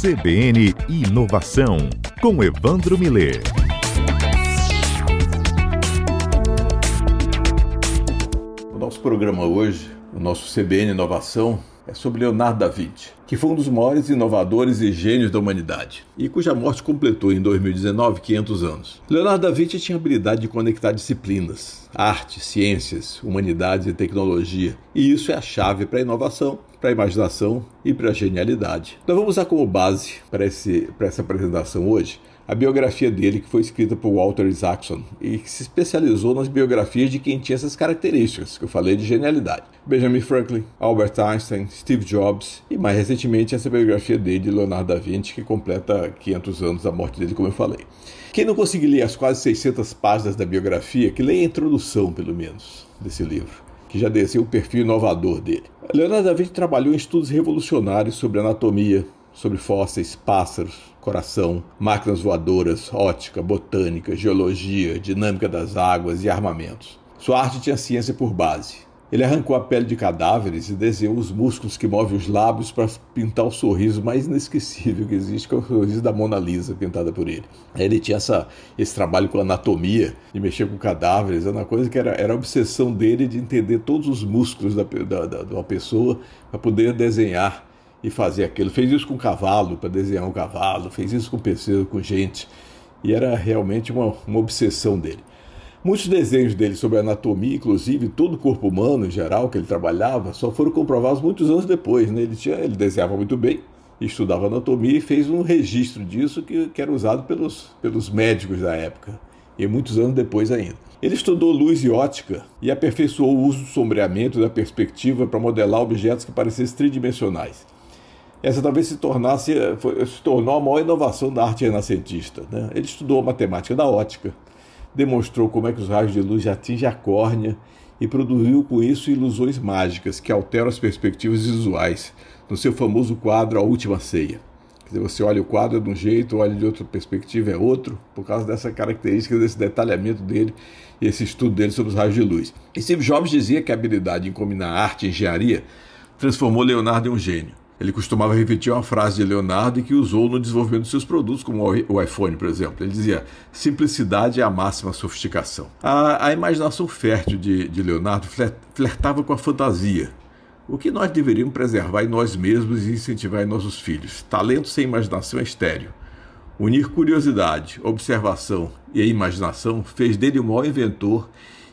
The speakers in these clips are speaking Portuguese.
CBN Inovação, com Evandro Miller. O nosso programa hoje, o nosso CBN Inovação, é sobre Leonardo da Vinci, que foi um dos maiores inovadores e gênios da humanidade, e cuja morte completou em 2019 500 anos. Leonardo da Vinci tinha a habilidade de conectar disciplinas, arte, ciências, humanidades e tecnologia, e isso é a chave para a inovação, para a imaginação e para a genialidade. Nós vamos usar como base para, esse, para essa apresentação hoje a biografia dele, que foi escrita por Walter Isaacson e que se especializou nas biografias de quem tinha essas características que eu falei de genialidade. Benjamin Franklin, Albert Einstein, Steve Jobs e mais recentemente essa biografia dele de Leonardo da Vinci, que completa 500 anos da morte dele, como eu falei. Quem não conseguir ler as quase 600 páginas da biografia, que leia a introdução, pelo menos, desse livro que já desceu o perfil inovador dele. Leonardo da Vinci trabalhou em estudos revolucionários sobre anatomia, sobre fósseis, pássaros, coração, máquinas voadoras, ótica, botânica, geologia, dinâmica das águas e armamentos. Sua arte tinha ciência por base. Ele arrancou a pele de cadáveres e desenhou os músculos que movem os lábios para pintar o sorriso mais inesquecível que existe, que é o sorriso da Mona Lisa, pintada por ele. Ele tinha essa, esse trabalho com anatomia, de mexer com cadáveres, era uma coisa que era, era a obsessão dele de entender todos os músculos da, da, da, de uma pessoa para poder desenhar e fazer aquilo. Fez isso com cavalo, para desenhar um cavalo, fez isso com pessoas, com gente. E era realmente uma, uma obsessão dele. Muitos desenhos dele sobre anatomia, inclusive todo o corpo humano em geral que ele trabalhava, só foram comprovados muitos anos depois. Né? Ele, tinha, ele desenhava muito bem, estudava anatomia e fez um registro disso que, que era usado pelos, pelos médicos da época, e muitos anos depois ainda. Ele estudou luz e ótica e aperfeiçoou o uso do sombreamento da perspectiva para modelar objetos que parecessem tridimensionais. Essa talvez se tornasse, foi, se tornou a maior inovação da arte renascentista. Né? Ele estudou a matemática da ótica, demonstrou como é que os raios de luz atingem a córnea e produziu com isso ilusões mágicas que alteram as perspectivas visuais no seu famoso quadro A Última Ceia. Quer dizer, você olha o quadro de um jeito, olha de outra perspectiva é outro, por causa dessa característica, desse detalhamento dele e esse estudo dele sobre os raios de luz. E Steve Jobs dizia que a habilidade em combinar arte e engenharia transformou Leonardo em um gênio. Ele costumava repetir uma frase de Leonardo que usou no desenvolvimento de seus produtos, como o iPhone, por exemplo. Ele dizia: simplicidade é a máxima sofisticação. A, a imaginação fértil de, de Leonardo flertava com a fantasia, o que nós deveríamos preservar em nós mesmos e incentivar em nossos filhos. Talento sem imaginação é estéreo. Unir curiosidade, observação e imaginação fez dele o maior inventor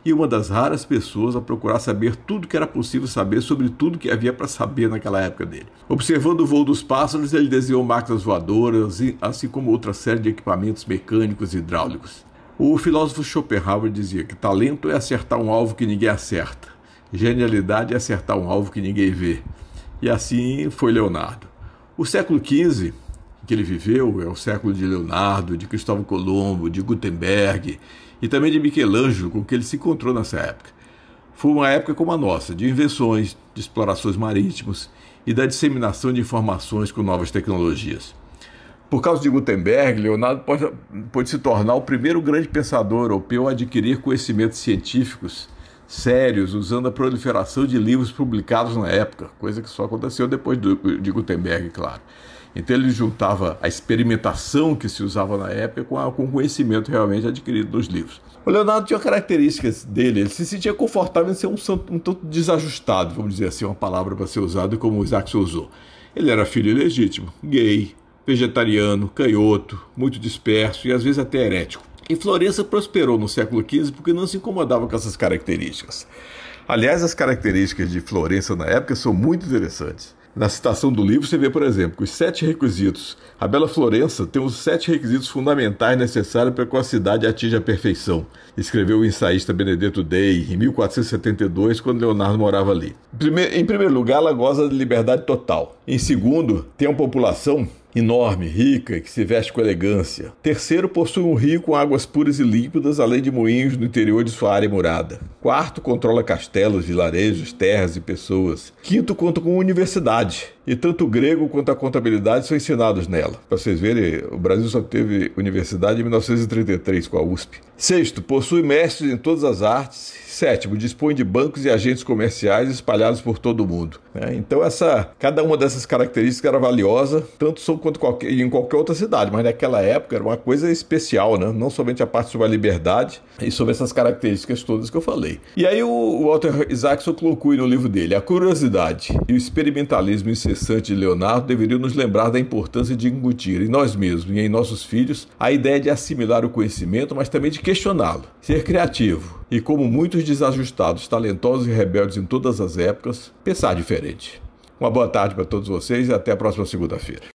e uma das raras pessoas a procurar saber tudo que era possível saber sobre tudo que havia para saber naquela época dele. Observando o voo dos pássaros, ele desenhou máquinas voadoras, assim como outra série de equipamentos mecânicos e hidráulicos. O filósofo Schopenhauer dizia que talento é acertar um alvo que ninguém acerta, genialidade é acertar um alvo que ninguém vê. E assim foi Leonardo. O século XV que ele viveu é o século de Leonardo, de Cristóvão Colombo, de Gutenberg e também de Michelangelo, com que ele se encontrou nessa época. Foi uma época como a nossa, de invenções, de explorações marítimas e da disseminação de informações com novas tecnologias. Por causa de Gutenberg, Leonardo pode, pode se tornar o primeiro grande pensador europeu a adquirir conhecimentos científicos sérios, usando a proliferação de livros publicados na época, coisa que só aconteceu depois de Gutenberg, claro. Então ele juntava a experimentação que se usava na época com, a, com o conhecimento realmente adquirido nos livros. O Leonardo tinha características dele, ele se sentia confortável em ser um, um tanto desajustado, vamos dizer assim, uma palavra para ser usada como o Isaac usou. Ele era filho ilegítimo, gay, vegetariano, canhoto, muito disperso e às vezes até herético. E Florença prosperou no século XV porque não se incomodava com essas características. Aliás, as características de Florença na época são muito interessantes. Na citação do livro, você vê, por exemplo, os sete requisitos. A Bela Florença tem os sete requisitos fundamentais necessários para que a cidade atinja a perfeição. Escreveu o ensaísta Benedetto Dei em 1472, quando Leonardo morava ali. Em primeiro lugar, ela goza de liberdade total. Em segundo, tem uma população enorme, rica, que se veste com elegância. Terceiro, possui um rio com águas puras e límpidas, além de moinhos no interior de sua área murada. Quarto, controla castelos, vilarejos, terras e pessoas. Quinto, conta com universidade E tanto o grego quanto a contabilidade são ensinados nela. Para vocês verem, o Brasil só teve universidade em 1933 com a USP. Sexto, possui mestres em todas as artes Sétimo, dispõe de bancos e agentes comerciais espalhados por todo o mundo. Né? Então, essa, cada uma dessas características era valiosa, tanto quanto qualquer, em qualquer outra cidade, mas naquela época era uma coisa especial, né? não somente a parte sobre a liberdade e sobre essas características todas que eu falei. E aí o Walter Isaacson conclui no livro dele: a curiosidade e o experimentalismo incessante de Leonardo deveriam nos lembrar da importância de incutir em nós mesmos e em nossos filhos a ideia de assimilar o conhecimento, mas também de questioná-lo, ser criativo e, como muitos desajustados, talentosos e rebeldes em todas as épocas, pensar diferente. Uma boa tarde para todos vocês e até a próxima segunda-feira.